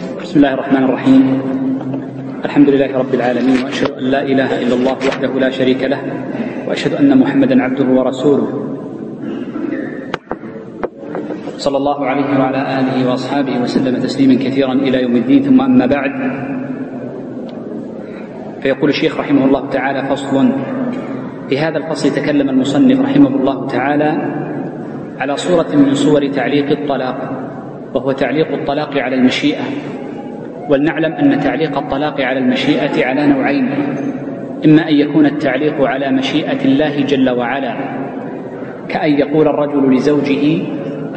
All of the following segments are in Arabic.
بسم الله الرحمن الرحيم. الحمد لله رب العالمين وأشهد أن لا إله إلا الله وحده لا شريك له وأشهد أن محمدا عبده ورسوله. صلى الله عليه وعلى آله وأصحابه وسلم تسليما كثيرا إلى يوم الدين. ثم أما بعد فيقول الشيخ رحمه الله تعالى فصل في هذا الفصل تكلم المصنف رحمه الله تعالى على صورة من صور تعليق الطلاق. وهو تعليق الطلاق على المشيئة. ولنعلم أن تعليق الطلاق على المشيئة على نوعين. إما أن يكون التعليق على مشيئة الله جل وعلا كأن يقول الرجل لزوجه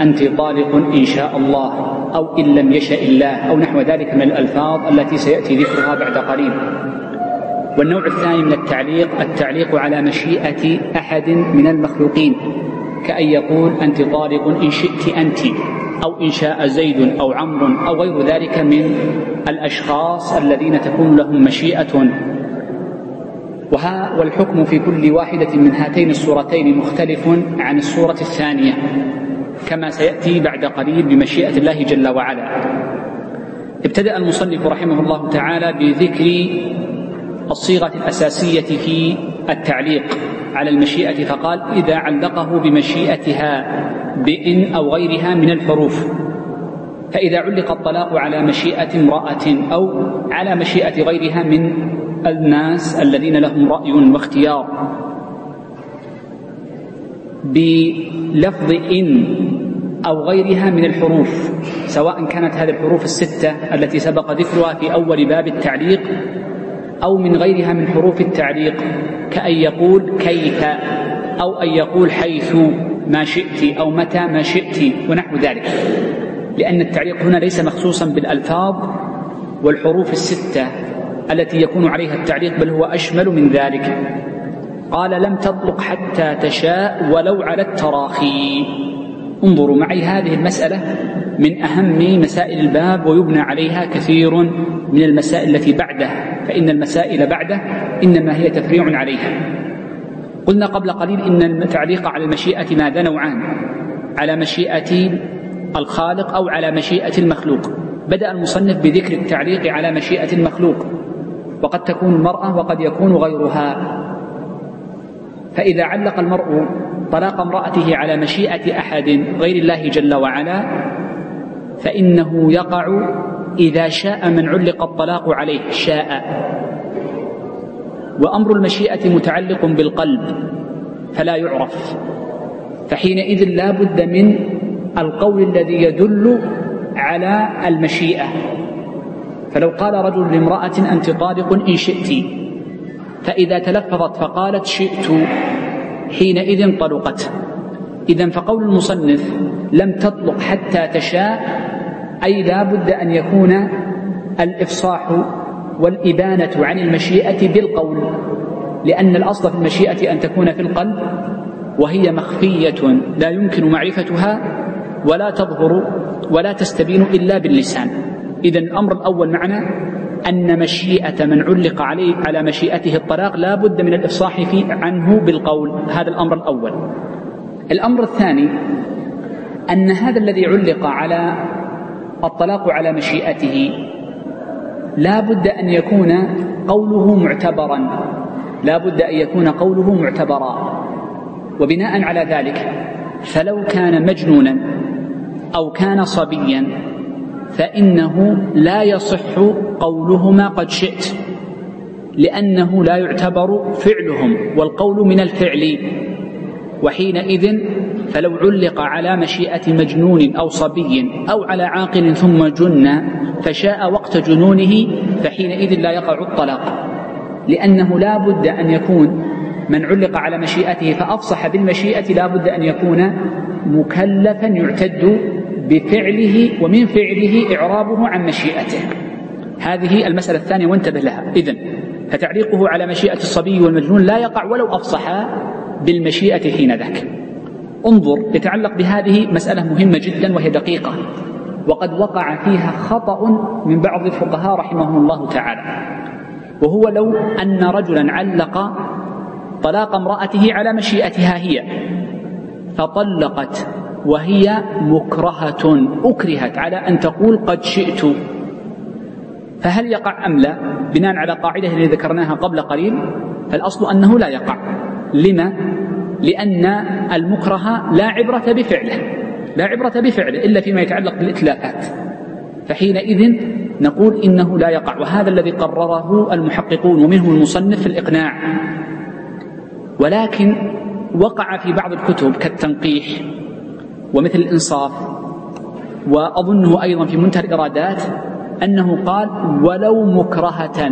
أنت طالق إن شاء الله أو إن لم يشأ الله أو نحو ذلك من الألفاظ التي سيأتي ذكرها بعد قليل. والنوع الثاني من التعليق التعليق على مشيئة أحد من المخلوقين كأن يقول أنت طالق إن شئت أنت. أو إن شاء زيد أو عمرو أو غير ذلك من الأشخاص الذين تكون لهم مشيئة. وها والحكم في كل واحدة من هاتين الصورتين مختلف عن الصورة الثانية كما سيأتي بعد قليل بمشيئة الله جل وعلا. ابتدأ المصنف رحمه الله تعالى بذكر الصيغة الأساسية في التعليق على المشيئة فقال إذا علقه بمشيئتها بإن أو غيرها من الحروف. فإذا علق الطلاق على مشيئة امرأة أو على مشيئة غيرها من الناس الذين لهم رأي واختيار. بلفظ إن أو غيرها من الحروف سواء كانت هذه الحروف الستة التي سبق ذكرها في أول باب التعليق أو من غيرها من حروف التعليق كأن يقول كيف أو أن يقول حيث ما شئت أو متى ما شئت ونحو ذلك. لأن التعليق هنا ليس مخصوصا بالألفاظ والحروف الستة التي يكون عليها التعليق بل هو أشمل من ذلك. قال لم تطلق حتى تشاء ولو على التراخي. انظروا معي هذه المسألة من أهم مسائل الباب ويبنى عليها كثير من المسائل التي بعده فإن المسائل بعده إنما هي تفريع عليها. قلنا قبل قليل إن التعليق على المشيئة ماذا نوعان؟ على مشيئة الخالق أو على مشيئة المخلوق. بدأ المصنف بذكر التعليق على مشيئة المخلوق. وقد تكون المرأة وقد يكون غيرها. فإذا علق المرء طلاق امرأته على مشيئة أحد غير الله جل وعلا فإنه يقع إذا شاء من علق الطلاق عليه شاء. وأمر المشيئة متعلق بالقلب فلا يعرف. فحينئذ لا بد من القول الذي يدل على المشيئة. فلو قال رجل لامرأة أنت طالق إن شئت فإذا تلفظت فقالت شئت حينئذ طلقت. إذا فقول المصنف لم تطلق حتى تشاء أي لا بد أن يكون الإفصاح والإبانة عن المشيئة بالقول لأن الأصل في المشيئة أن تكون في القلب وهي مخفية لا يمكن معرفتها ولا تظهر ولا تستبين إلا باللسان. إذا الأمر الأول معنا أن مشيئة من علق عليه على مشيئته الطلاق لا بد من الإفصاح في عنه بالقول. هذا الأمر الأول. الأمر الثاني أن هذا الذي علق على الطلاق على مشيئته. لا بد أن يكون قوله معتبرا. لا بد أن يكون قوله معتبرا. وبناء على ذلك فلو كان مجنونا أو كان صبيا فإنه لا يصح قولهما قد شئت لأنه لا يعتبر فعلهم والقول من الفعل وحينئذ فلو علق على مشيئة مجنون أو صبي أو على عاقل ثم جن فشاء وقت جنونه فحينئذ لا يقع الطلاق لأنه لا بد أن يكون من علق على مشيئته فأفصح بالمشيئة لا بد أن يكون مكلفا يعتد بفعله ومن فعله إعرابه عن مشيئته. هذه المسألة الثانية وانتبه لها. إذن فتعليقه على مشيئة الصبي والمجنون لا يقع ولو أفصح بالمشيئة حين ذاك. انظر يتعلق بهذه مسألة مهمة جدا وهي دقيقة. وقد وقع فيها خطأ من بعض الفقهاء رحمهم الله تعالى. وهو لو أن رجلا علق طلاق امرأته على مشيئتها هي فطلقت وهي مكرهة أكرهت على أن تقول قد شئت. فهل يقع أم لا؟ بناء على قاعدة اللي ذكرناها قبل قليل فالأصل أنه لا يقع. لما؟ لأن المكره لا عبرة بفعله لا عبرة بفعله إلا فيما يتعلق بالإتلافات فحينئذ نقول إنه لا يقع وهذا الذي قرره المحققون ومنهم المصنف في الإقناع. ولكن وقع في بعض الكتب كالتنقيح ومثل الإنصاف وأظنه أيضا في منتهى الإرادات أنه قال ولو مكرهة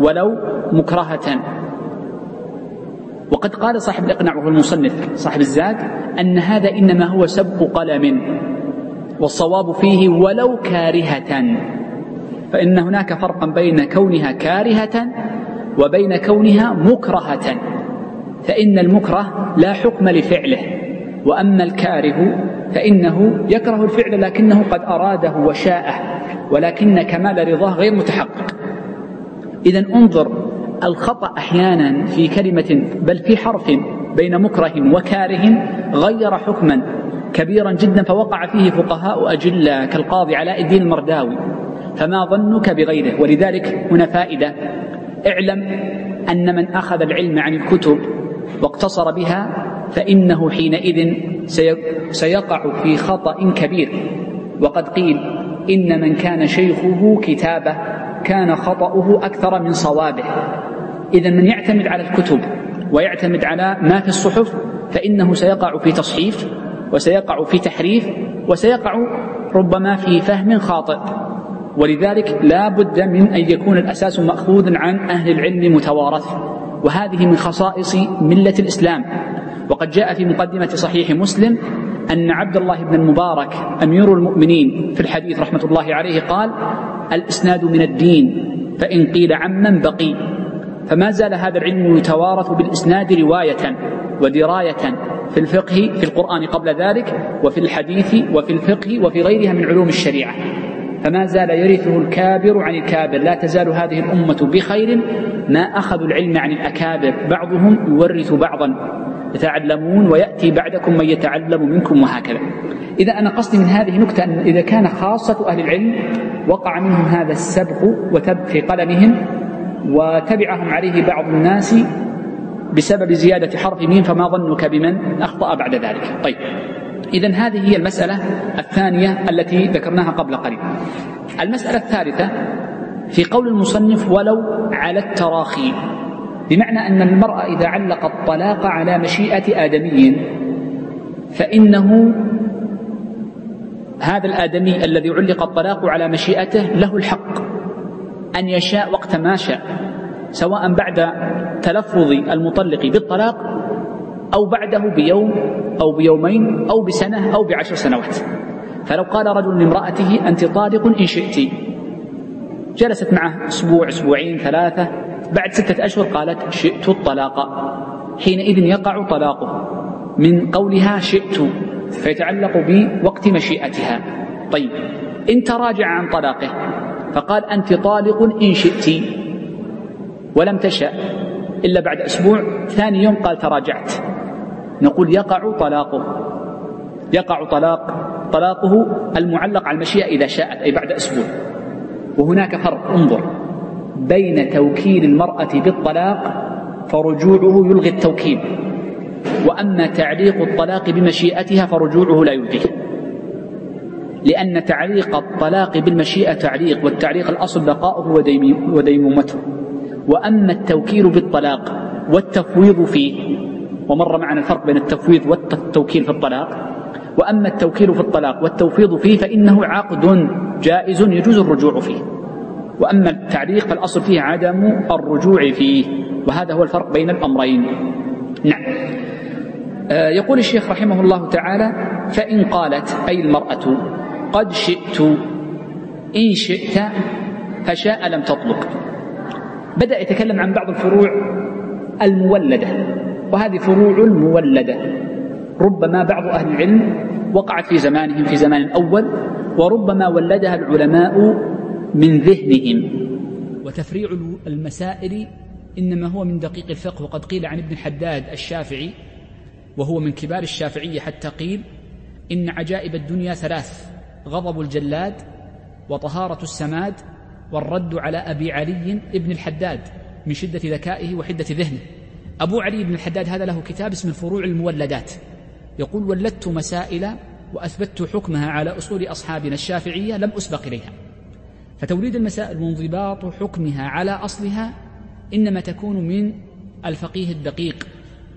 ولو مكرهة. وقد قال صاحب الإقناع وهو المصنف صاحب الزاد أن هذا إنما هو سبق قلم والصواب فيه ولو كارهة. فإن هناك فرقا بين كونها كارهة وبين كونها مكرهة. فإن المكره لا حكم لفعله وأما الكاره فإنه يكره الفعل لكنه قد أراده وشاءه ولكن كمال رضاه غير متحقق. إذا انظر الخطأ أحيانا في كلمة بل في حرف بين مكره وكاره غير حكما كبيرا جدا فوقع فيه فقهاء أجلة كالقاضي علاء الدين المرداوي فما ظنك بغيره؟ ولذلك هنا فائدة اعلم أن من أخذ العلم عن الكتب واقتصر بها فإنه حينئذ سيقع في خطأ كبير وقد قيل إن من كان شيخه كتابه كان خطأه أكثر من صوابه. إذا من يعتمد على الكتب ويعتمد على ما في الصحف فإنه سيقع في تصحيف وسيقع في تحريف وسيقع ربما في فهم خاطئ. ولذلك لا بد من أن يكون الأساس مأخوذ عن أهل العلم متوارث. وهذه من خصائص ملة الإسلام. وقد جاء في مقدمة صحيح مسلم أن عبد الله بن المبارك أمير المؤمنين في الحديث رحمة الله عليه قال الإسناد من الدين فإن قيل عمن بقي. فما زال هذا العلم يتوارث بالإسناد رواية ودراية في الفقه في القرآن قبل ذلك وفي الحديث وفي الفقه وفي غيرها من علوم الشريعة. فما زال يرثه الكابر عن الكابر. لا تزال هذه الأمة بخير ما أخذوا العلم عن الأكابر. بعضهم يورث بعضا يتعلمون ويأتي بعدكم من يتعلم منكم وهكذا. إذا أنا قصدي من هذه نكتة أن إذا كان خاصة أهل العلم وقع منهم هذا السبق وتب في قلمهم وتبعهم عليه بعض الناس بسبب زيادة حرف ميم فما ظنك بمن أخطأ بعد ذلك. طيب. إذا هذه هي المسألة الثانية التي ذكرناها قبل قليل. المسألة الثالثة في قول المصنف ولو على التراخي بمعنى أن المرأة إذا علق الطلاق على مشيئة آدمي فإنه هذا الآدمي الذي علق الطلاق على مشيئته له الحق. أن يشاء وقت ما شاء سواء بعد تلفظ المطلق بالطلاق أو بعده بيوم أو بيومين أو بسنة أو بعشر سنوات. فلو قال رجل لامرأته أنت طالق إن شئت. جلست معه أسبوع أسبوعين ثلاثة بعد ستة أشهر قالت شئت الطلاق. حينئذ يقع طلاقه. من قولها شئت فيتعلق بوقت مشيئتها. طيب إن تراجع عن طلاقه فقال أنت طالق إن شئت ولم تشأ إلا بعد أسبوع ثاني يوم قال تراجعت نقول يقع طلاقه يقع طلاق طلاقه المعلق على المشيئة إذا شاءت أي بعد أسبوع وهناك فرق انظر بين توكيل المرأة بالطلاق فرجوعه يلغي التوكيل وأما تعليق الطلاق بمشيئتها فرجوعه لا يلغيه لأن تعليق الطلاق بالمشيئة تعليق والتعليق الأصل بقاؤه وديمومته. وأما التوكيل بالطلاق والتفويض فيه ومر معنا الفرق بين التفويض والتوكيل في الطلاق. وأما التوكيل في الطلاق والتوفيض فيه فإنه عقد جائز يجوز الرجوع فيه. وأما التعليق فالأصل فيه عدم الرجوع فيه. وهذا هو الفرق بين الأمرين. نعم. آه، يقول الشيخ رحمه الله تعالى فإن قالت أي المرأة قد شئت إن شئت فشاء لم تطلق. بدأ يتكلم عن بعض الفروع المولدة وهذه فروع مولدة ربما بعض أهل العلم وقعت في زمانهم في زمان أول وربما ولدها العلماء من ذهنهم. وتفريع المسائل إنما هو من دقيق الفقه. وقد قيل عن ابن حداد الشافعي وهو من كبار الشافعية حتى قيل إن عجائب الدنيا ثلاث. غضب الجلاد وطهارة السماد والرد على أبي علي ابن الحداد من شدة ذكائه وحدة ذهنه. أبو علي بن الحداد هذا له كتاب اسمه الفروع المولدات. يقول ولدت مسائل وأثبتت حكمها على أصول أصحابنا الشافعية لم أسبق إليها. فتوليد المسائل وانضباط حكمها على أصلها إنما تكون من الفقيه الدقيق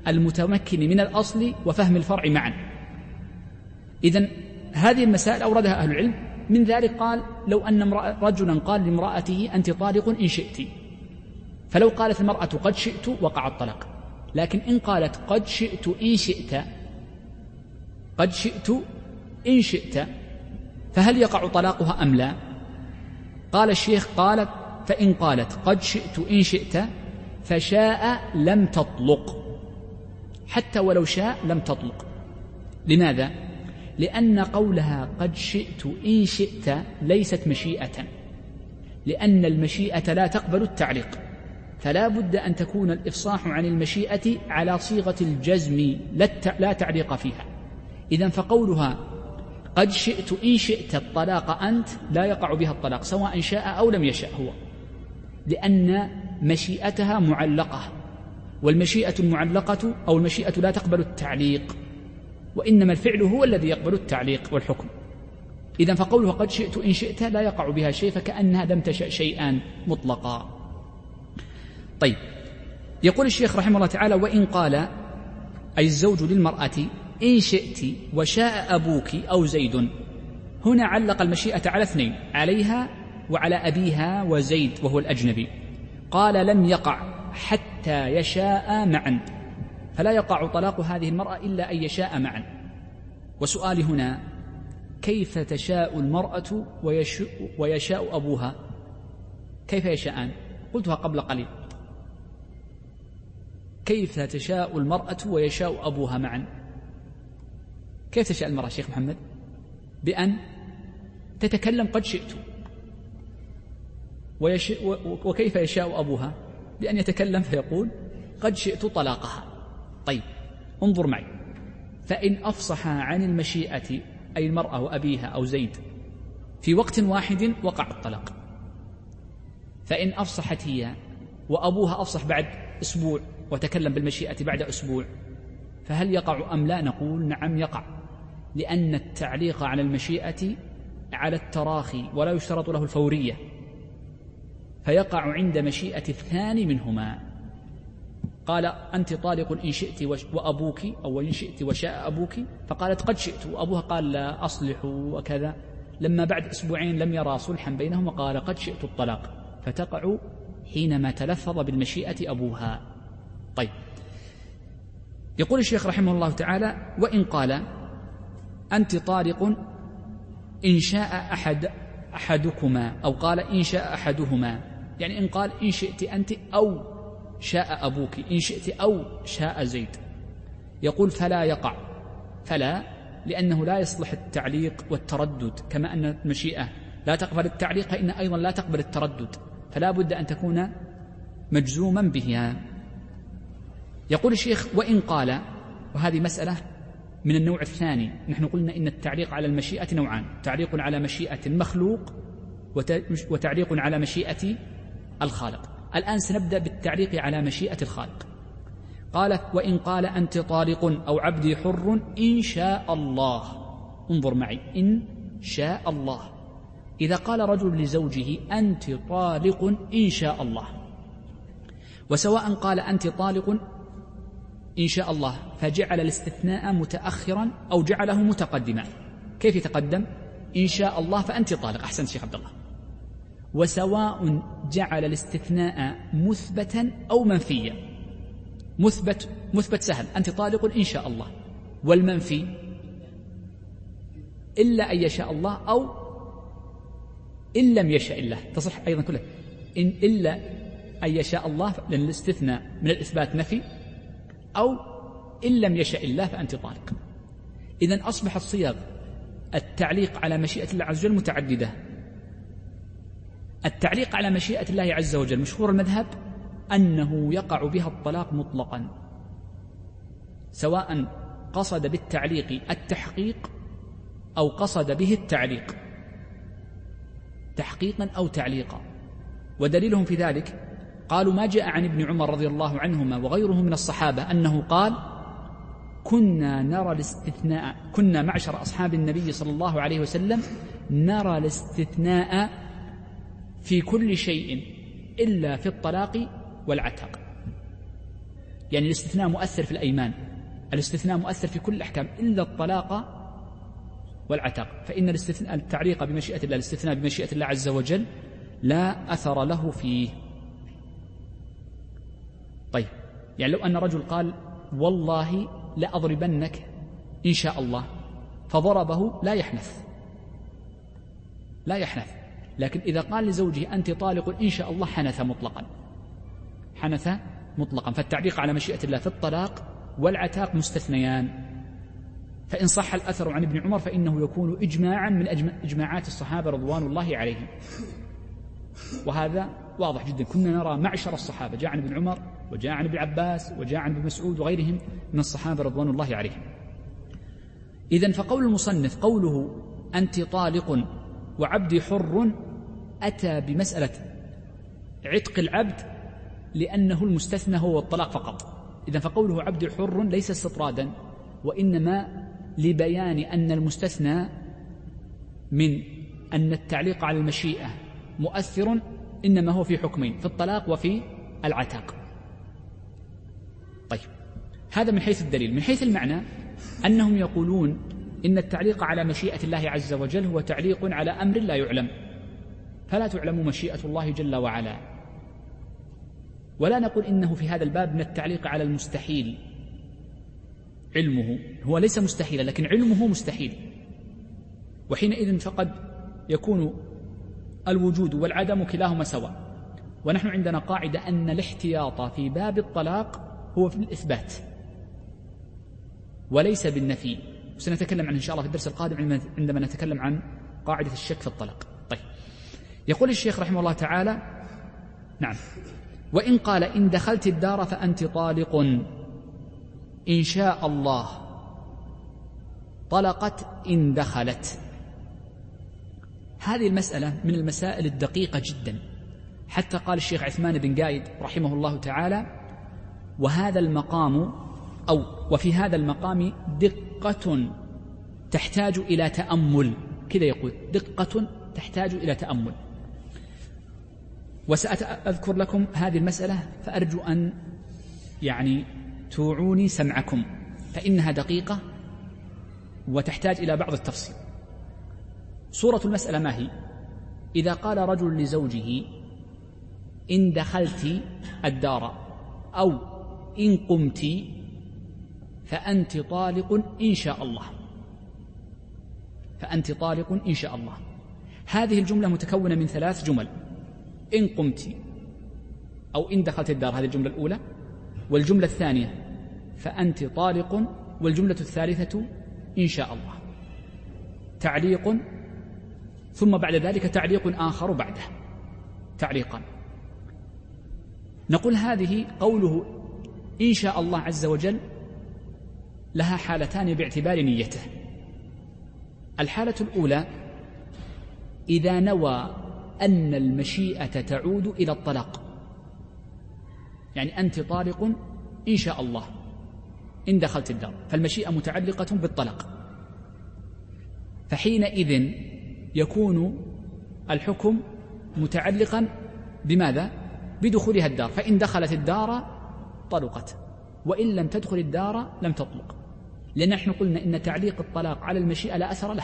المتمكن من الأصل وفهم الفرع معا. إذا هذه المسائل أوردها أهل العلم. من ذلك قال لو أن رجلا قال لامرأته أنت طالق إن شئت. فلو قالت المرأة قد شئت وقع الطلاق. لكن إن قالت قد شئت إن شئت قد شئت إن شئت فهل يقع طلاقها أم لا؟ قال الشيخ قالت فإن قالت قد شئت إن شئت فشاء لم تطلق. حتى ولو شاء لم تطلق. لماذا؟ لأن قولها قد شئت إن شئت ليست مشيئة. لأن المشيئة لا تقبل التعليق. فلا بد أن تكون الإفصاح عن المشيئة على صيغة الجزم لا تعليق فيها. اذا فقولها قد شئت إن شئت الطلاق أنت لا يقع بها الطلاق سواء شاء أو لم يشاء هو. لأن مشيئتها معلقة. والمشيئة المعلقة أو المشيئة لا تقبل التعليق. وإنما الفعل هو الذي يقبل التعليق والحكم. إذا فقوله قد شئت إن شئت لا يقع بها شيء فكأنها لم تشأ شيئا مطلقا. طيب يقول الشيخ رحمه الله تعالى وإن قال أي الزوج للمرأة إن شئت وشاء أبوك أو زيد. هنا علق المشيئة على اثنين عليها وعلى أبيها وزيد وهو الأجنبي. قال لم يقع حتى يشاء معا. فلا يقع طلاق هذه المرأة إلا أن يشاء معا. وسؤالي هنا كيف تشاء المرأة ويشاء أبوها؟ كيف يشاءان؟ قلتها قبل قليل. كيف تشاء المرأة ويشاء أبوها معا؟ كيف تشاء المرأة شيخ محمد؟ بأن تتكلم قد شئت. ويش وكيف يشاء أبوها؟ بأن يتكلم فيقول قد شئت طلاقها. طيب انظر معي. فإن أفصح عن المشيئة أي المرأة وأبيها أو زيد في وقت واحد وقع الطلاق. فإن أفصحت هي وأبوها أفصح بعد أسبوع وتكلم بالمشيئة بعد أسبوع فهل يقع أم لا؟ نقول نعم يقع لأن التعليق على المشيئة على التراخي ولا يشترط له الفورية فيقع عند مشيئة الثاني منهما. قال أنت طالق إن شئت وأبوك أو إن شئت وشاء أبوك. فقالت قد شئت. وأبوها قال لا أصلح وكذا. لما بعد أسبوعين لم يرى صلحا بينهما قال قد شئت الطلاق. فتقع حينما تلفظ بالمشيئة أبوها. طيب. يقول الشيخ رحمه الله تعالى وإن قال أنت طارق إن شاء أحد أحدكما أو قال إن شاء أحدهما. يعني إن قال إن شئت أنت أو شاء أبوك. إن شئت أو شاء زيد. يقول فلا يقع. فلا لأنه لا يصلح التعليق والتردد كما أن المشيئة لا تقبل التعليق فإن أيضا لا تقبل التردد. فلا بد أن تكون مجزوما بها. يقول الشيخ وإن قال وهذه مسألة من النوع الثاني. نحن قلنا إن التعليق على المشيئة نوعان. تعليق على مشيئة المخلوق وتعليق على مشيئة الخالق. الآن سنبدأ بالتعليق على مشيئة الخالق. قال وإن قال أنت طالق أو عبدي حر إن شاء الله. انظر معي إن شاء الله. إذا قال رجل لزوجه أنت طالق إن شاء الله. وسواء قال أنت طالق إن شاء الله. فجعل الاستثناء متأخرا أو جعله متقدما. كيف يتقدم؟ إن شاء الله فأنت طالق. أحسنت شيخ عبد الله. وسواء جعل الاستثناء مثبتا أو منفيا. مثبت مثبت سهل أنت طالق إن شاء الله. والمنفي إلا أن يشاء الله أو إن لم يشاء الله. تصح أيضا كلها إن إلا أن يشاء الله لأن الاستثناء من الإثبات نفي. أو إن لم يشاء الله فأنت طالق. إذا أصبحت صيغ التعليق على مشيئة الله عز وجل متعددة. التعليق على مشيئة الله عز وجل مشهور المذهب أنه يقع بها الطلاق مطلقا. سواء قصد بالتعليق التحقيق أو قصد به التعليق. تحقيقا أو تعليقا. ودليلهم في ذلك قالوا ما جاء عن ابن عمر رضي الله عنهما وغيره من الصحابة أنه قال كنا نرى الاستثناء كنا معشر أصحاب النبي صلى الله عليه وسلم نرى الاستثناء في كل شيء إلا في الطلاق والعتق يعني الاستثناء مؤثر في الأيمان الاستثناء مؤثر في كل الأحكام إلا الطلاق والعتق فإن الاستثناء التعليق بمشيئة الله الاستثناء بمشيئة الله عز وجل لا أثر له فيه. طيب يعني لو أن رجل قال والله لأضربنك إن شاء الله فضربه لا يحنث لا يحنث. لكن إذا قال لزوجه أنت طالق إن شاء الله حنث مطلقا. حنث مطلقا. فالتعليق على مشيئة الله في الطلاق والعتاق مستثنيان. فإن صح الأثر عن ابن عمر فإنه يكون إجماعا من إجماعات الصحابة رضوان الله عليهم. وهذا واضح جدا. كنا نرى معشر الصحابة. جاء عن ابن عمر وجاء عن ابن عباس وجاء عن ابن مسعود وغيرهم من الصحابة رضوان الله عليهم. إذا فقول المصنف قوله أنت طالق وعبدي حر أتى بمسألة عتق العبد لأنه المستثنى هو الطلاق فقط. إذا فقوله عبد حر ليس استطرادا وإنما لبيان أن المستثنى من أن التعليق على المشيئة مؤثر إنما هو في حكمين في الطلاق وفي العتاق. طيب هذا من حيث الدليل. من حيث المعنى أنهم يقولون إن التعليق على مشيئة الله عز وجل هو تعليق على أمر لا يعلم. فلا تعلم مشيئة الله جل وعلا. ولا نقول إنه في هذا الباب من التعليق على المستحيل. علمه هو ليس مستحيلا لكن علمه مستحيل. وحينئذ فقد يكون الوجود والعدم كلاهما سواء. ونحن عندنا قاعدة أن الاحتياط في باب الطلاق هو في الإثبات. وليس بالنفي. وسنتكلم عنه إن شاء الله في الدرس القادم عندما نتكلم عن قاعدة الشك في الطلاق طيب. يقول الشيخ رحمه الله تعالى نعم. وإن قال إن دخلت الدار فأنت طالق. إن شاء الله طلقت إن دخلت. هذه المسألة من المسائل الدقيقة جدا. حتى قال الشيخ عثمان بن قايد رحمه الله تعالى وهذا المقام أو وفي هذا المقام دقة تحتاج إلى تأمل. كذا يقول دقة تحتاج إلى تأمل. وسأذكر لكم هذه المسألة فأرجو أن يعني توعوني سمعكم فإنها دقيقة وتحتاج إلى بعض التفصيل. صورة المسألة ما هي؟ إذا قال رجل لزوجه إن دخلت الدار أو إن قمت فأنت طالق إن شاء الله. فأنت طالق إن شاء الله. هذه الجملة متكونة من ثلاث جمل. إن قمت أو إن دخلت الدار هذه الجملة الأولى. والجملة الثانية فأنت طالق. والجملة الثالثة إن شاء الله. تعليق ثم بعد ذلك تعليق آخر بعده. تعليقا نقول هذه قوله إن شاء الله عز وجل لها حالتان باعتبار نيته. الحالة الأولى إذا نوى أن المشيئة تعود إلى الطلاق. يعني أنت طالق إن شاء الله إن دخلت الدار. فالمشيئة متعلقة بالطلاق. فحينئذ يكون الحكم متعلقا بماذا؟ بدخولها الدار. فإن دخلت الدار طلقت وإن لم تدخل الدار لم تطلق. لأن نحن قلنا إن تعليق الطلاق على المشيئة لا أثر له.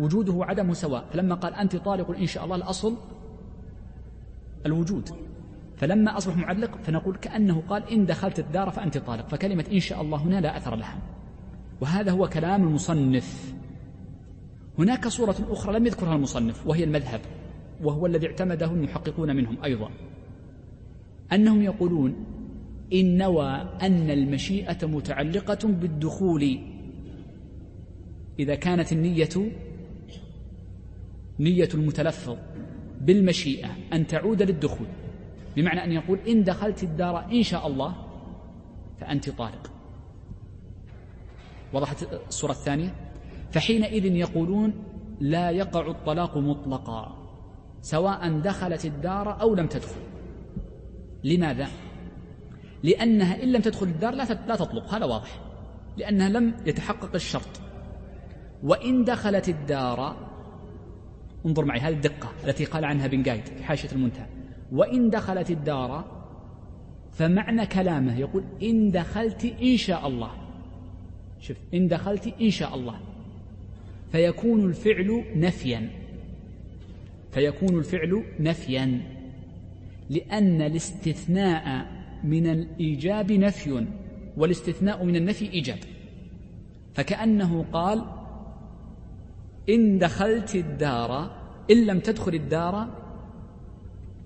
وجوده وعدمه سواء. فلما قال أنت طالق إن شاء الله الأصل الوجود. فلما أصبح معلق فنقول كأنه قال إن دخلت الدار فأنت طالق. فكلمة إن شاء الله هنا لا أثر لها. وهذا هو كلام المصنف. هناك صورة أخرى لم يذكرها المصنف وهي المذهب وهو الذي اعتمده المحققون منهم أيضا. أنهم يقولون إن نوى أن المشيئة متعلقة بالدخول. إذا كانت النية نية المتلفظ بالمشيئة أن تعود للدخول. بمعنى أن يقول إن دخلت الدار إن شاء الله فأنت طالق. وضحت الصورة الثانية؟ فحينئذ يقولون لا يقع الطلاق مطلقا سواء دخلت الدار أو لم تدخل. لماذا؟ لأنها إن لم تدخل الدار لا تطلق. هذا واضح. لأنها لم يتحقق الشرط. وإن دخلت الدار انظر معي هذه الدقة التي قال عنها بن قايد في حاشية المنتهى. وإن دخلت الدار فمعنى كلامه يقول إن دخلت إن شاء الله. شوف إن دخلت إن شاء الله. فيكون الفعل نفيا. فيكون الفعل نفيا. لأن الاستثناء من الإيجاب نفي والاستثناء من النفي إيجاب. فكأنه قال إن دخلت الدار إن لم تدخل الدار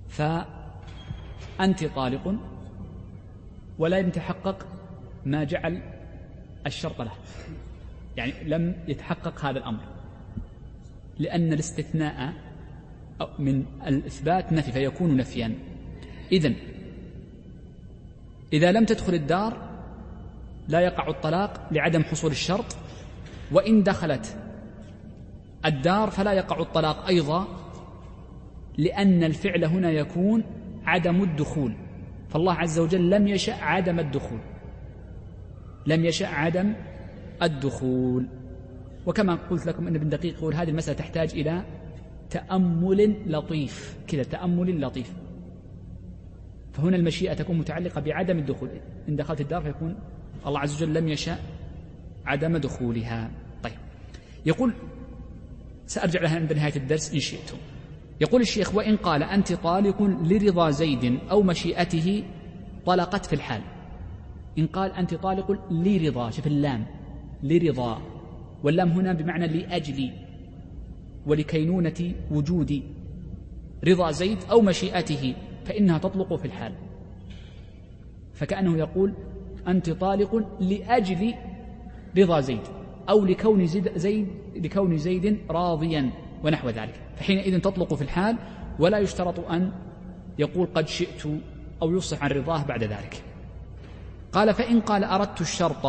فأنت طالق ولا يتحقق ما جعل الشرط له. يعني لم يتحقق هذا الأمر. لأن الاستثناء من الإثبات نفي فيكون نفيا. إذن إذا لم تدخل الدار لا يقع الطلاق لعدم حصول الشرط وإن دخلت الدار فلا يقع الطلاق أيضا لأن الفعل هنا يكون عدم الدخول. فالله عز وجل لم يشأ عدم الدخول لم يشأ عدم الدخول. وكما قلت لكم أن ابن دقيق يقول هذه المسألة تحتاج إلى تأمل لطيف كذا تأمل لطيف. فهنا المشيئة تكون متعلقة بعدم الدخول. إن دخلت الدار فيكون الله عز وجل لم يشأ عدم دخولها. طيب. يقول سأرجع لها عند نهاية الدرس إن شئتم. يقول الشيخ وإن قال أنت طالق لرضا زيد أو مشيئته طلقت في الحال. إن قال أنت طالق لرضا شوف اللام لرضا. واللام هنا بمعنى لأجل ولكينونة وجود رضا زيد أو مشيئته. فإنها تطلق في الحال. فكأنه يقول أنت طالق لأجل رضا زيد أو لكون زيد, زيد لكون زيد راضيا ونحو ذلك. فحينئذ تطلق في الحال ولا يشترط أن يقول قد شئت أو يصح عن رضاه بعد ذلك. قال فإن قال أردت الشرط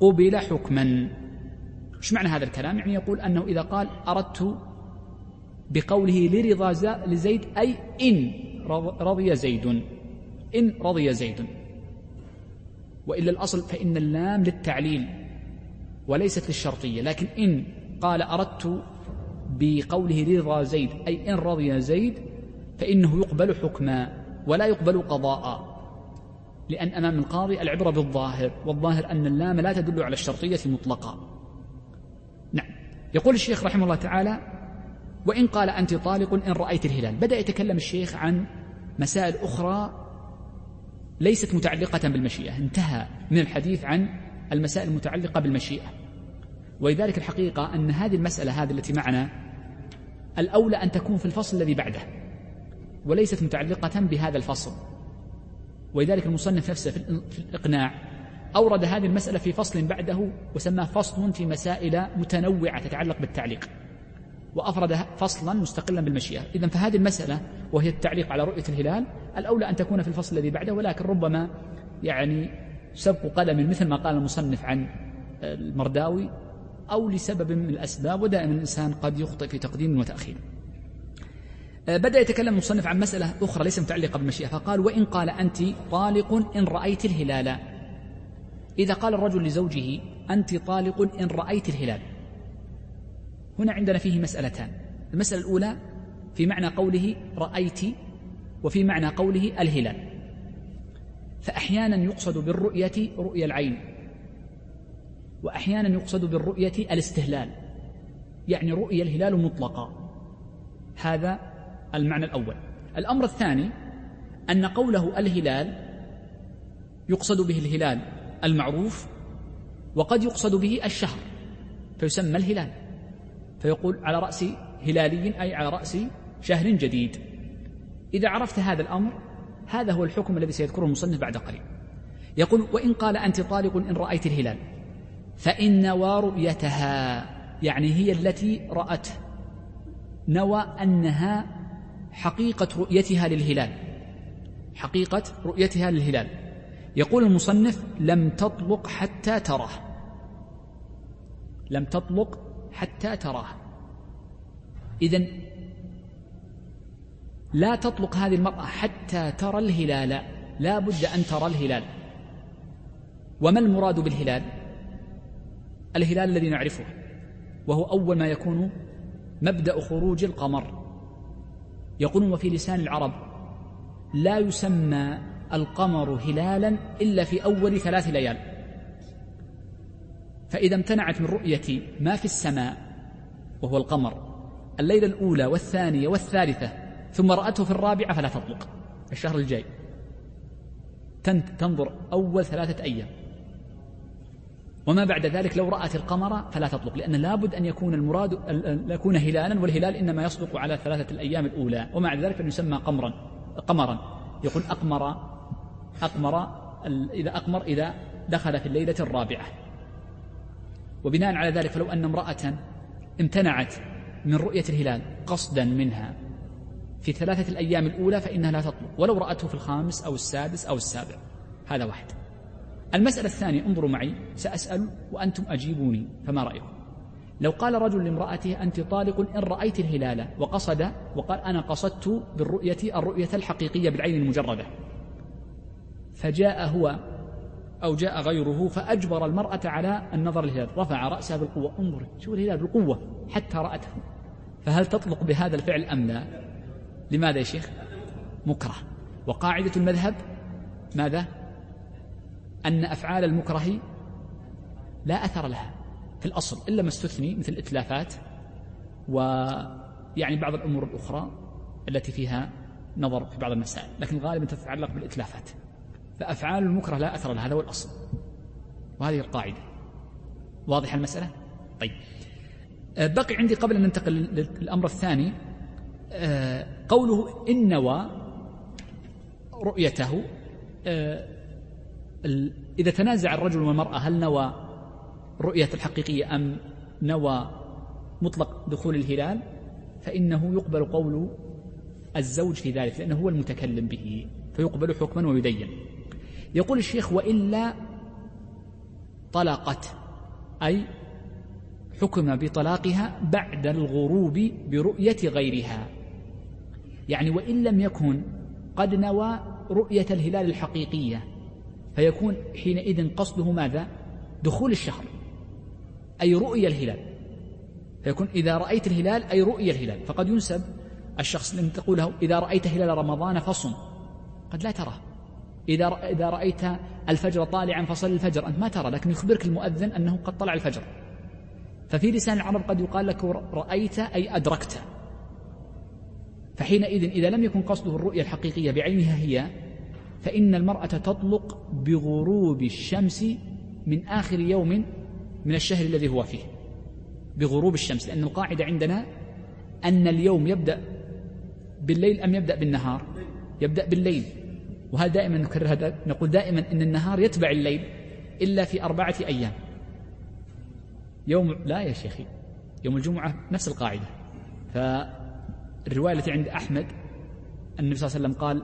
قبل حكما. إيش معنى هذا الكلام؟ يعني يقول أنه إذا قال أردت بقوله لرضا لزيد أي إن رضي زيد. إن رضي زيد. وإلا الأصل فإن اللام للتعليل وليست للشرطية. لكن إن قال أردت بقوله رضا زيد أي إن رضي زيد فإنه يقبل حكما ولا يقبل قضاء. لأن أمام القاضي العبرة بالظاهر والظاهر أن اللام لا تدل على الشرطية مطلقا نعم. يقول الشيخ رحمه الله تعالى وإن قال أنت طالق إن رأيت الهلال. بدأ يتكلم الشيخ عن مسائل أخرى ليست متعلقة بالمشيئة. انتهى من الحديث عن المسائل المتعلقة بالمشيئة. ولذلك الحقيقة أن هذه المسألة هذه التي معنا الأولى أن تكون في الفصل الذي بعده وليست متعلقة بهذا الفصل. ولذلك المصنف نفسه في الإقناع أورد هذه المسألة في فصل بعده وسماه فصل في مسائل متنوعة تتعلق بالتعليق. وأفرد فصلا مستقلا بالمشيئة. إذا فهذه المسألة وهي التعليق على رؤية الهلال الأولى أن تكون في الفصل الذي بعده ولكن ربما يعني سبق قدم مثل ما قال المصنف عن المرداوي أو لسبب من الأسباب ودائما الإنسان قد يخطئ في تقديم وتأخير. بدأ يتكلم المصنف عن مسألة أخرى ليس متعلقة بالمشيئة فقال وإن قال أنت طالق إن رأيت الهلال. إذا قال الرجل لزوجه أنت طالق إن رأيت الهلال. هنا عندنا فيه مسألتان. المسألة الأولى في معنى قوله رأيت وفي معنى قوله الهلال. فأحيانا يقصد بالرؤية رؤيا العين وأحيانا يقصد بالرؤية الاستهلال يعني رؤيا الهلال مطلقا هذا المعنى الأول. الأمر الثاني أن قوله الهلال يقصد به الهلال المعروف وقد يقصد به الشهر فيسمى الهلال. فيقول على رأس هلالي أي على رأس شهر جديد. إذا عرفت هذا الأمر هذا هو الحكم الذي سيذكره المصنف بعد قليل. يقول وإن قال أنت طالق إن رأيت الهلال فإن نوى رؤيتها يعني هي التي رأت نوى أنها حقيقة رؤيتها للهلال حقيقة رؤيتها للهلال. يقول المصنف لم تطلق حتى تراه. لم تطلق حتى تراه. إذا لا تطلق هذه المرأة حتى ترى الهلال. لا بد أن ترى الهلال. وما المراد بالهلال؟ الهلال الذي نعرفه وهو أول ما يكون مبدأ خروج القمر. يقولون وفي لسان العرب لا يسمى القمر هلالا إلا في أول ثلاث ليال. فإذا امتنعت من رؤية ما في السماء وهو القمر الليلة الأولى والثانية والثالثة ثم رأته في الرابعة فلا تطلق الشهر الجاي. تنظر أول ثلاثة أيام. وما بعد ذلك لو رأت القمر فلا تطلق لأن لابد أن يكون المراد يكون هلالا والهلال إنما يصدق على ثلاثة الأيام الأولى. ومع ذلك أن يسمى قمرا قمرا. يقول أقمر أقمر إذا أقمر إذا دخل في الليلة الرابعة. وبناء على ذلك فلو أن امرأة امتنعت من رؤية الهلال قصدا منها في ثلاثة الأيام الأولى فإنها لا تطلق ولو رأته في الخامس أو السادس أو السابع هذا واحد. المسألة الثانية انظروا معي سأسأل وأنتم أجيبوني فما رأيكم؟ لو قال رجل لامرأته أنت طالق إن رأيت الهلال وقصد وقال أنا قصدت بالرؤية الرؤية الحقيقية بالعين المجردة. فجاء هو أو جاء غيره فأجبر المرأة على النظر للهلال. رفع رأسها بالقوة. انظر شوف الهلال بالقوة حتى رأته. فهل تطلق بهذا الفعل أم لا؟ لماذا يا شيخ؟ مكره. وقاعدة المذهب ماذا؟ أن أفعال المكره لا أثر لها في الأصل إلا ما استثني مثل الإتلافات ويعني بعض الأمور الأخرى التي فيها نظر في بعض المسائل لكن غالبا تتعلق بالإتلافات. فأفعال المكره لا أثر لها هذا هو الأصل. وهذه القاعدة. واضح المسألة؟ طيب. آه، بقي عندي قبل أن ننتقل للأمر الثاني آه، قوله إن نوى رؤيته آه، إذا تنازع الرجل والمرأة هل نوى رؤية الحقيقية أم نوى مطلق دخول الهلال؟ فإنه يقبل قول الزوج في ذلك لأنه هو المتكلم به فيقبل حكما ويدين. يقول الشيخ وإلا طلقت أي حكم بطلاقها بعد الغروب برؤية غيرها. يعني وإن لم يكن قد نوى رؤية الهلال الحقيقية فيكون حينئذ قصده ماذا؟ دخول الشهر أي رؤية الهلال. فيكون إذا رأيت الهلال أي رؤية الهلال. فقد ينسب الشخص لم تقول له إذا رأيت هلال رمضان فصم. قد لا تراه إذا إذا رأيت الفجر طالعا فصل الفجر. أنت ما ترى لكن يخبرك المؤذن أنه قد طلع الفجر. ففي لسان العرب قد يقال لك رأيت أي أدركت. فحينئذ إذا لم يكن قصده الرؤية الحقيقية بعينها هي فإن المرأة تطلق بغروب الشمس من آخر يوم من الشهر الذي هو فيه. بغروب الشمس لأن القاعدة عندنا أن اليوم يبدأ بالليل أم يبدأ بالنهار؟ يبدأ بالليل. وهذا دائما نكرر نقول دائما أن النهار يتبع الليل إلا في أربعة أيام. يوم لا يا شيخي يوم الجمعة نفس القاعدة. فالرواية التي عند أحمد النبي صلى الله عليه وسلم قال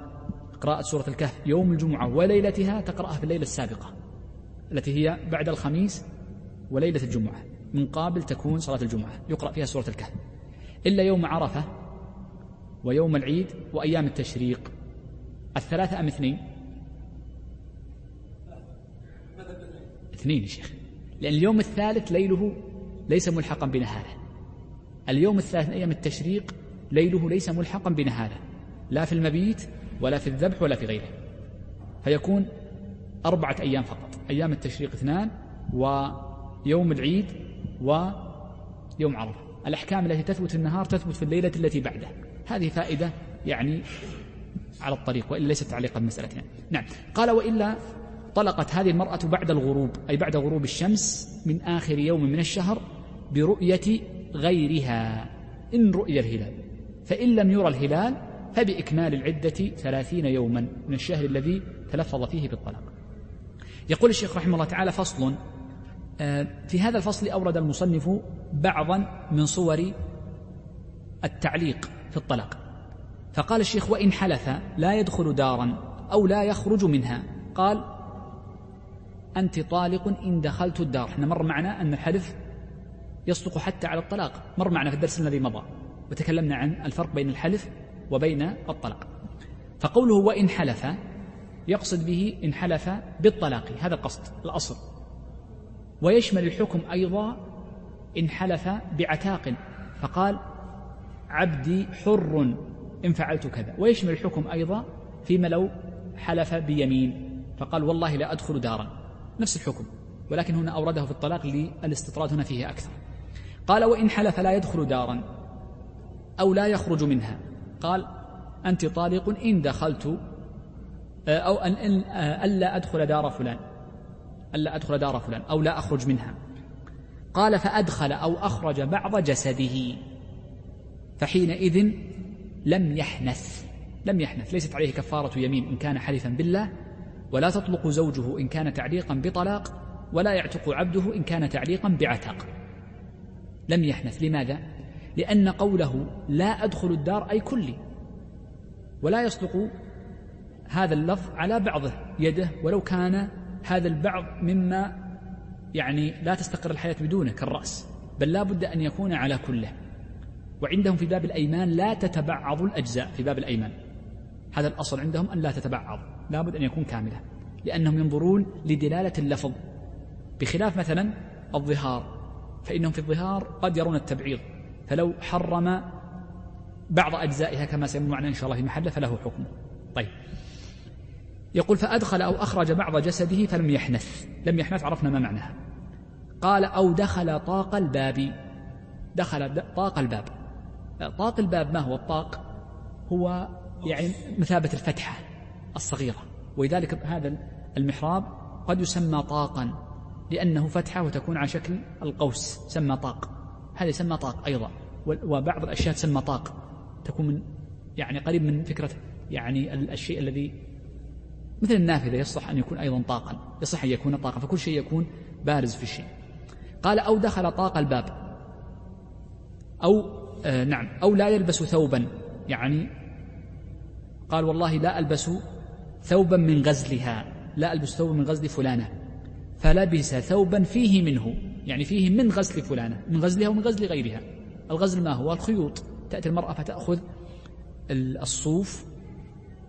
قراءة سورة الكهف يوم الجمعة وليلتها تقرأها في الليلة السابقة التي هي بعد الخميس وليلة الجمعة. من قابل تكون صلاة الجمعة يقرأ فيها سورة الكهف. إلا يوم عرفة ويوم العيد وأيام التشريق. الثلاثة أم اثنين؟ اثنين يا شيخ. لأن اليوم الثالث ليله ليس ملحقا بنهاره. اليوم الثالث من أيام التشريق ليله ليس ملحقا بنهاره. لا في المبيت ولا في الذبح ولا في غيره. فيكون أربعة أيام فقط. أيام التشريق اثنان ويوم العيد ويوم عرفة. الأحكام التي تثبت في النهار تثبت في الليلة التي بعده. هذه فائدة يعني على الطريق وإلا ليست تعليقا بمسألتنا نعم. قال وإلا طلقت هذه المرأة بعد الغروب أي بعد غروب الشمس من آخر يوم من الشهر برؤية غيرها. إن رؤي الهلال. فإن لم يرى الهلال فبإكمال العدة ثلاثين يوما من الشهر الذي تلفظ فيه بالطلاق. يقول الشيخ رحمه الله تعالى فصل آه، في هذا الفصل أورد المصنف بعضا من صور التعليق في الطلاق. فقال الشيخ وإن حلف لا يدخل دارا أو لا يخرج منها. قال أنت طالق إن دخلت الدار. إحنا مر معنا أن الحلف يصدق حتى على الطلاق. مر معنا في الدرس الذي مضى وتكلمنا عن الفرق بين الحلف وبين الطلاق. فقوله وإن حلف يقصد به إن حلف بالطلاق هذا القصد الأصل. ويشمل الحكم أيضا إن حلف بعتاق. فقال عبدي حر إن فعلت كذا. ويشمل الحكم أيضا فيما لو حلف بيمين. فقال والله لا أدخل دارا. نفس الحكم. ولكن هنا أورده في الطلاق للاستطراد هنا فيه أكثر. قال وإن حلف لا يدخل دارا أو لا يخرج منها. قال أنت طالق إن دخلت آه، أو أن آه، ألا أدخل دار فلان. ألا أدخل دار فلان أو لا أخرج منها. قال فأدخل أو أخرج بعض جسده. فحينئذ لم يحنث لم يحنث ليست عليه كفارة يمين إن كان حلفا بالله ولا تطلق زوجه إن كان تعليقا بطلاق ولا يعتق عبده إن كان تعليقا بعتق. لم يحنث. لماذا؟ لأن قوله لا أدخل الدار أي كلي ولا يصدق هذا اللفظ على بعضه يده ولو كان هذا البعض مما يعني لا تستقر الحياة بدونه كالرأس بل لا بد أن يكون على كله. وعندهم في باب الأيمان لا تتبعض الأجزاء في باب الأيمان. هذا الأصل عندهم أن لا تتبعض لا بد أن يكون كاملة لأنهم ينظرون لدلالة اللفظ. بخلاف مثلا الظهار فإنهم في الظهار قد يرون التبعيض فلو حرم بعض أجزائها كما سيكون معنا إن شاء الله في محله فله حكمه طيب. يقول فأدخل أو أخرج بعض جسده فلم يحنث. لم يحنث عرفنا ما معناها. قال أو دخل طاق الباب. دخل طاق الباب. طاق الباب ما هو الطاق؟ هو يعني مثابة الفتحة الصغيرة. ولذلك هذا المحراب قد يسمى طاقا لأنه فتحة وتكون على شكل القوس سمى طاق. هذا يسمى طاق أيضا وبعض الأشياء تسمى طاق. تكون من يعني قريب من فكرة يعني الشيء الذي مثل النافذة يصلح أن يكون أيضا طاقا يصح أن يكون طاقا فكل شيء يكون بارز في الشيء. قال أو دخل طاق الباب أو آه نعم. أو لا يلبس ثوبا. يعني قال والله لا ألبس ثوبا من غزلها. لا ألبس ثوبا من غزل فلانة. فلبس ثوبا فيه منه. يعني فيه من غزل فلانة. من غزلها ومن غزل غيرها. الغزل ما هو؟ الخيوط. تأتي المرأة فتأخذ الصوف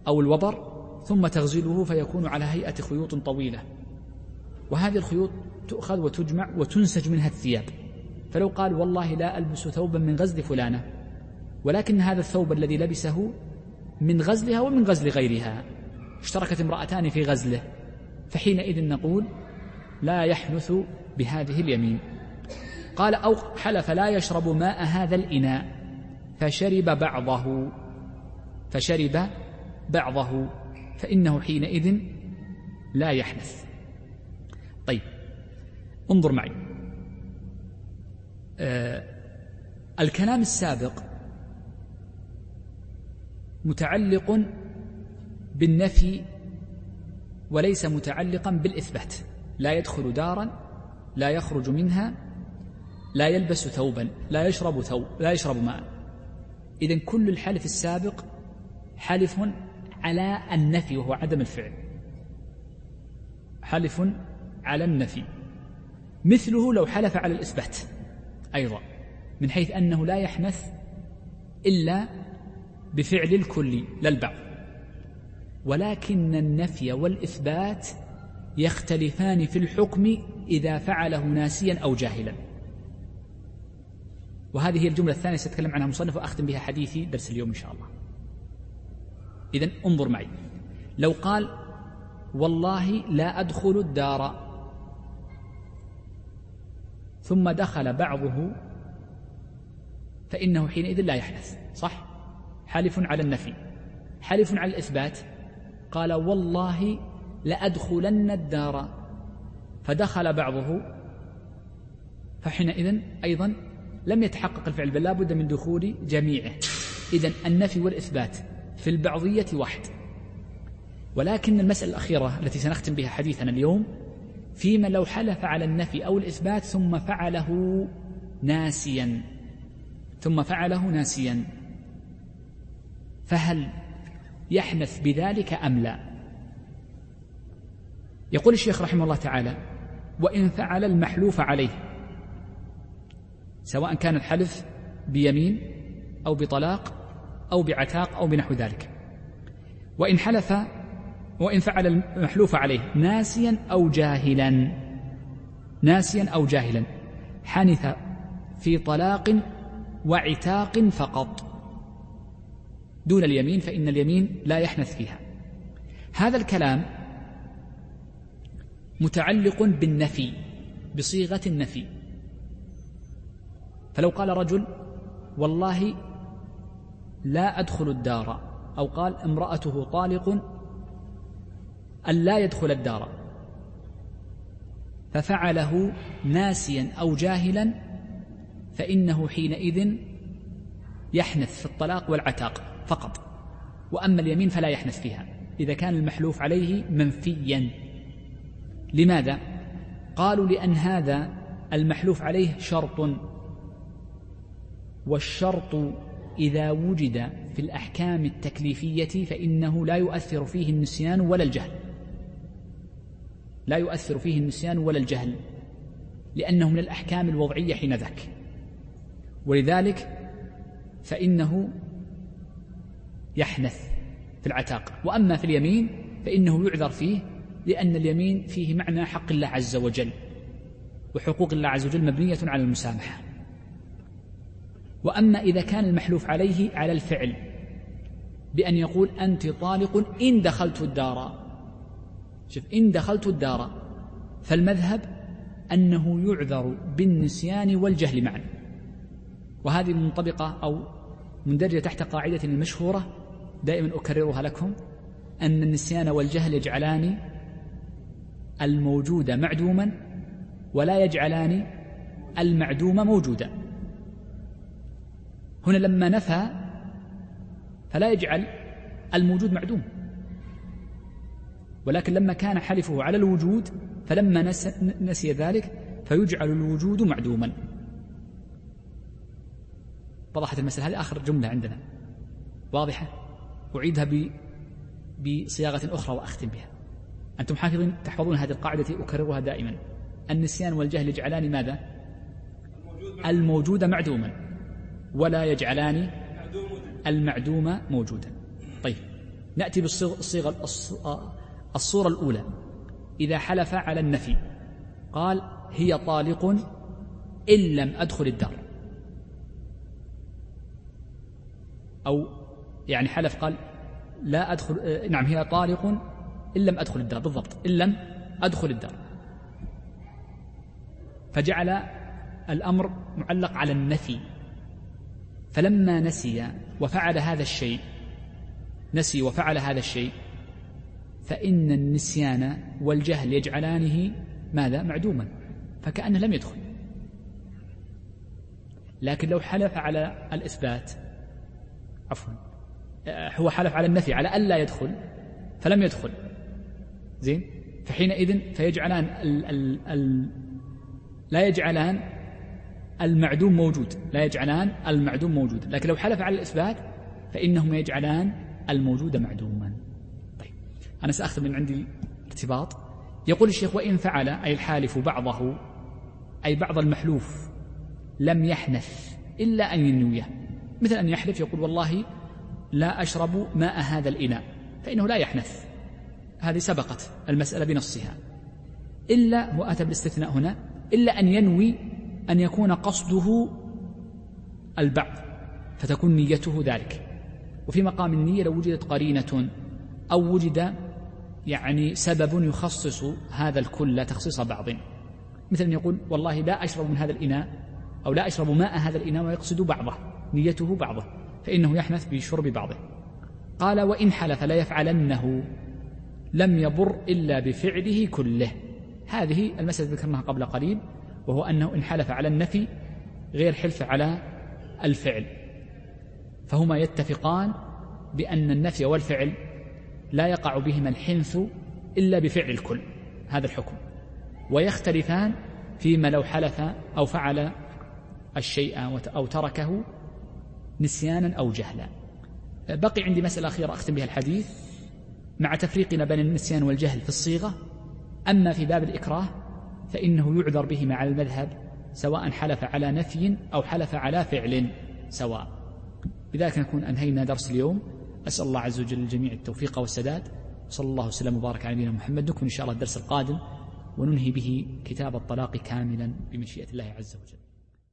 أو الوبر ثم تغزله فيكون على هيئة خيوط طويلة. وهذه الخيوط تؤخذ وتجمع وتنسج منها الثياب. فلو قال والله لا ألبس ثوبا من غزل فلانة ولكن هذا الثوب الذي لبسه من غزلها ومن غزل غيرها اشتركت امرأتان في غزله فحينئذ نقول لا يحنث بهذه اليمين. قال أو حلف لا يشرب ماء هذا الإناء فشرب بعضه فشرب بعضه فإنه حينئذ لا يحنث طيب انظر معي. الكلام السابق متعلق بالنفي وليس متعلقا بالإثبات. لا يدخل دارا لا يخرج منها لا يلبس ثوبا لا يشرب ثوب لا يشرب ماء. إذا كل الحلف السابق حلف على النفي وهو عدم الفعل. حلف على النفي. مثله لو حلف على الإثبات. أيضا من حيث أنه لا يحنث إلا بفعل الكل لا البعض. ولكن النفي والإثبات يختلفان في الحكم إذا فعله ناسيا أو جاهلا. وهذه هي الجملة الثانية سأتكلم عنها مصنف وأختم بها حديثي درس اليوم إن شاء الله. إذا انظر معي. لو قال والله لا أدخل الدار ثم دخل بعضه فإنه حينئذ لا يحدث صح؟ حلف على النفي حلف على الإثبات قال والله لأدخلن الدار. فدخل بعضه فحينئذ أيضا لم يتحقق الفعل بل لا بد من دخول جميعه. إذا النفي والإثبات في البعضية واحد. ولكن المسألة الأخيرة التي سنختم بها حديثنا اليوم فيما لو حلف على النفي أو الإثبات ثم فعله ناسيا ثم فعله ناسيا فهل يحنث بذلك أم لا؟ يقول الشيخ رحمه الله تعالى وإن فعل المحلوف عليه سواء كان الحلف بيمين أو بطلاق أو بعتاق أو بنحو ذلك. وإن حلف وإن فعل المحلوف عليه ناسيا أو جاهلا. ناسيا أو جاهلا. حنث في طلاق وعتاق فقط. دون اليمين فإن اليمين لا يحنث فيها. هذا الكلام متعلق بالنفي بصيغة النفي. فلو قال رجل والله لا أدخل الدار أو قال امرأته طالق أن لا يدخل الدار. ففعله ناسيا أو جاهلا فإنه حينئذ يحنث في الطلاق والعتاق فقط. وأما اليمين فلا يحنث فيها. إذا كان المحلوف عليه منفيا. لماذا؟ قالوا لأن هذا المحلوف عليه شرط. والشرط إذا وجد في الأحكام التكليفية فإنه لا يؤثر فيه النسيان ولا الجهل. لا يؤثر فيه النسيان ولا الجهل لأنه من الأحكام الوضعية حينذاك ولذلك فإنه يحنث في العتاق. وأما في اليمين فإنه يعذر فيه لأن اليمين فيه معنى حق الله عز وجل وحقوق الله عز وجل مبنية على المسامحة. وأما إذا كان المحلوف عليه على الفعل بأن يقول أنت طالق إن دخلت الدار. شوف إن دخلت الدار فالمذهب أنه يعذر بالنسيان والجهل معا. وهذه منطبقة أو مندرجة تحت قاعدة المشهورة دائما أكررها لكم أن النسيان والجهل يجعلان الموجود معدوما ولا يجعلان المعدوم موجودا. هنا لما نفى فلا يجعل الموجود معدوم. ولكن لما كان حلفه على الوجود فلما نسي ذلك فيجعل الوجود معدوما. وضحت المسألة هذه آخر جملة عندنا. واضحة؟ أعيدها بصياغة أخرى وأختم بها. أنتم حافظين تحفظون هذه القاعدة أكررها دائما. النسيان والجهل يجعلان ماذا؟ الموجود معدوما. ولا يجعلان المعدوم موجودا. طيب نأتي بالصيغة الصورة الأولى إذا حلف على النفي قال هي طالق إن لم أدخل الدار. أو يعني حلف قال لا أدخل نعم هي طالق إن لم أدخل الدار. بالضبط إن لم أدخل الدار. فجعل الأمر معلق على النفي. فلما نسي وفعل هذا الشيء نسي وفعل هذا الشيء فإن النسيان والجهل يجعلانه ماذا؟ معدوما فكأنه لم يدخل. لكن لو حلف على الإثبات عفوا هو حلف على النفي على ألا يدخل فلم يدخل. زين؟ فحينئذ فيجعلان ال ال ال لا يجعلان المعدوم موجود لا يجعلان المعدوم موجود. لكن لو حلف على الإثبات فإنهما يجعلان الموجود معدوما طيب أنا سأخذ من عندي ارتباط يقول الشيخ وإن فعل أي الحالف بعضه أي بعض المحلوف لم يحنث إلا أن ينويه. مثل أن يحلف يقول والله لا أشرب ماء هذا الإناء فإنه لا يحنث. هذه سبقت المسألة بنصها. إلا هو أتى بالاستثناء هنا إلا أن ينوي أن يكون قصده البعض فتكون نيته ذلك. وفي مقام النية لو وجدت قرينة أو وجد يعني سبب يخصص هذا الكل تخصيص بعض. مثل أن يقول والله لا أشرب من هذا الإناء أو لا أشرب ماء هذا الإناء ويقصد بعضه نيته بعضه فإنه يحنث بشرب بعضه. قال وإن حلف ليفعلنه لم يضر إلا بفعله كله. هذه المسألة ذكرناها قبل قليل وهو أنه إن حلف على النفي غير حلف على الفعل. فهما يتفقان بأن النفي والفعل لا يقع بهما الحنث إلا بفعل الكل هذا الحكم. ويختلفان فيما لو حلف أو فعل الشيء أو تركه نسيانا أو جهلا. بقي عندي مسألة أخيرة أختم بها الحديث. مع تفريقنا بين النسيان والجهل في الصيغة أما في باب الإكراه فإنه يعذر بهما على المذهب سواء حلف على نفي أو حلف على فعل سواء. بذلك نكون أنهينا درس اليوم. أسأل الله عز وجل الجميع التوفيق والسداد. صلى الله وسلم وبارك على نبينا محمد. نكمل إن شاء الله الدرس القادم وننهي به كتاب الطلاق كاملا بمشيئة الله عز وجل.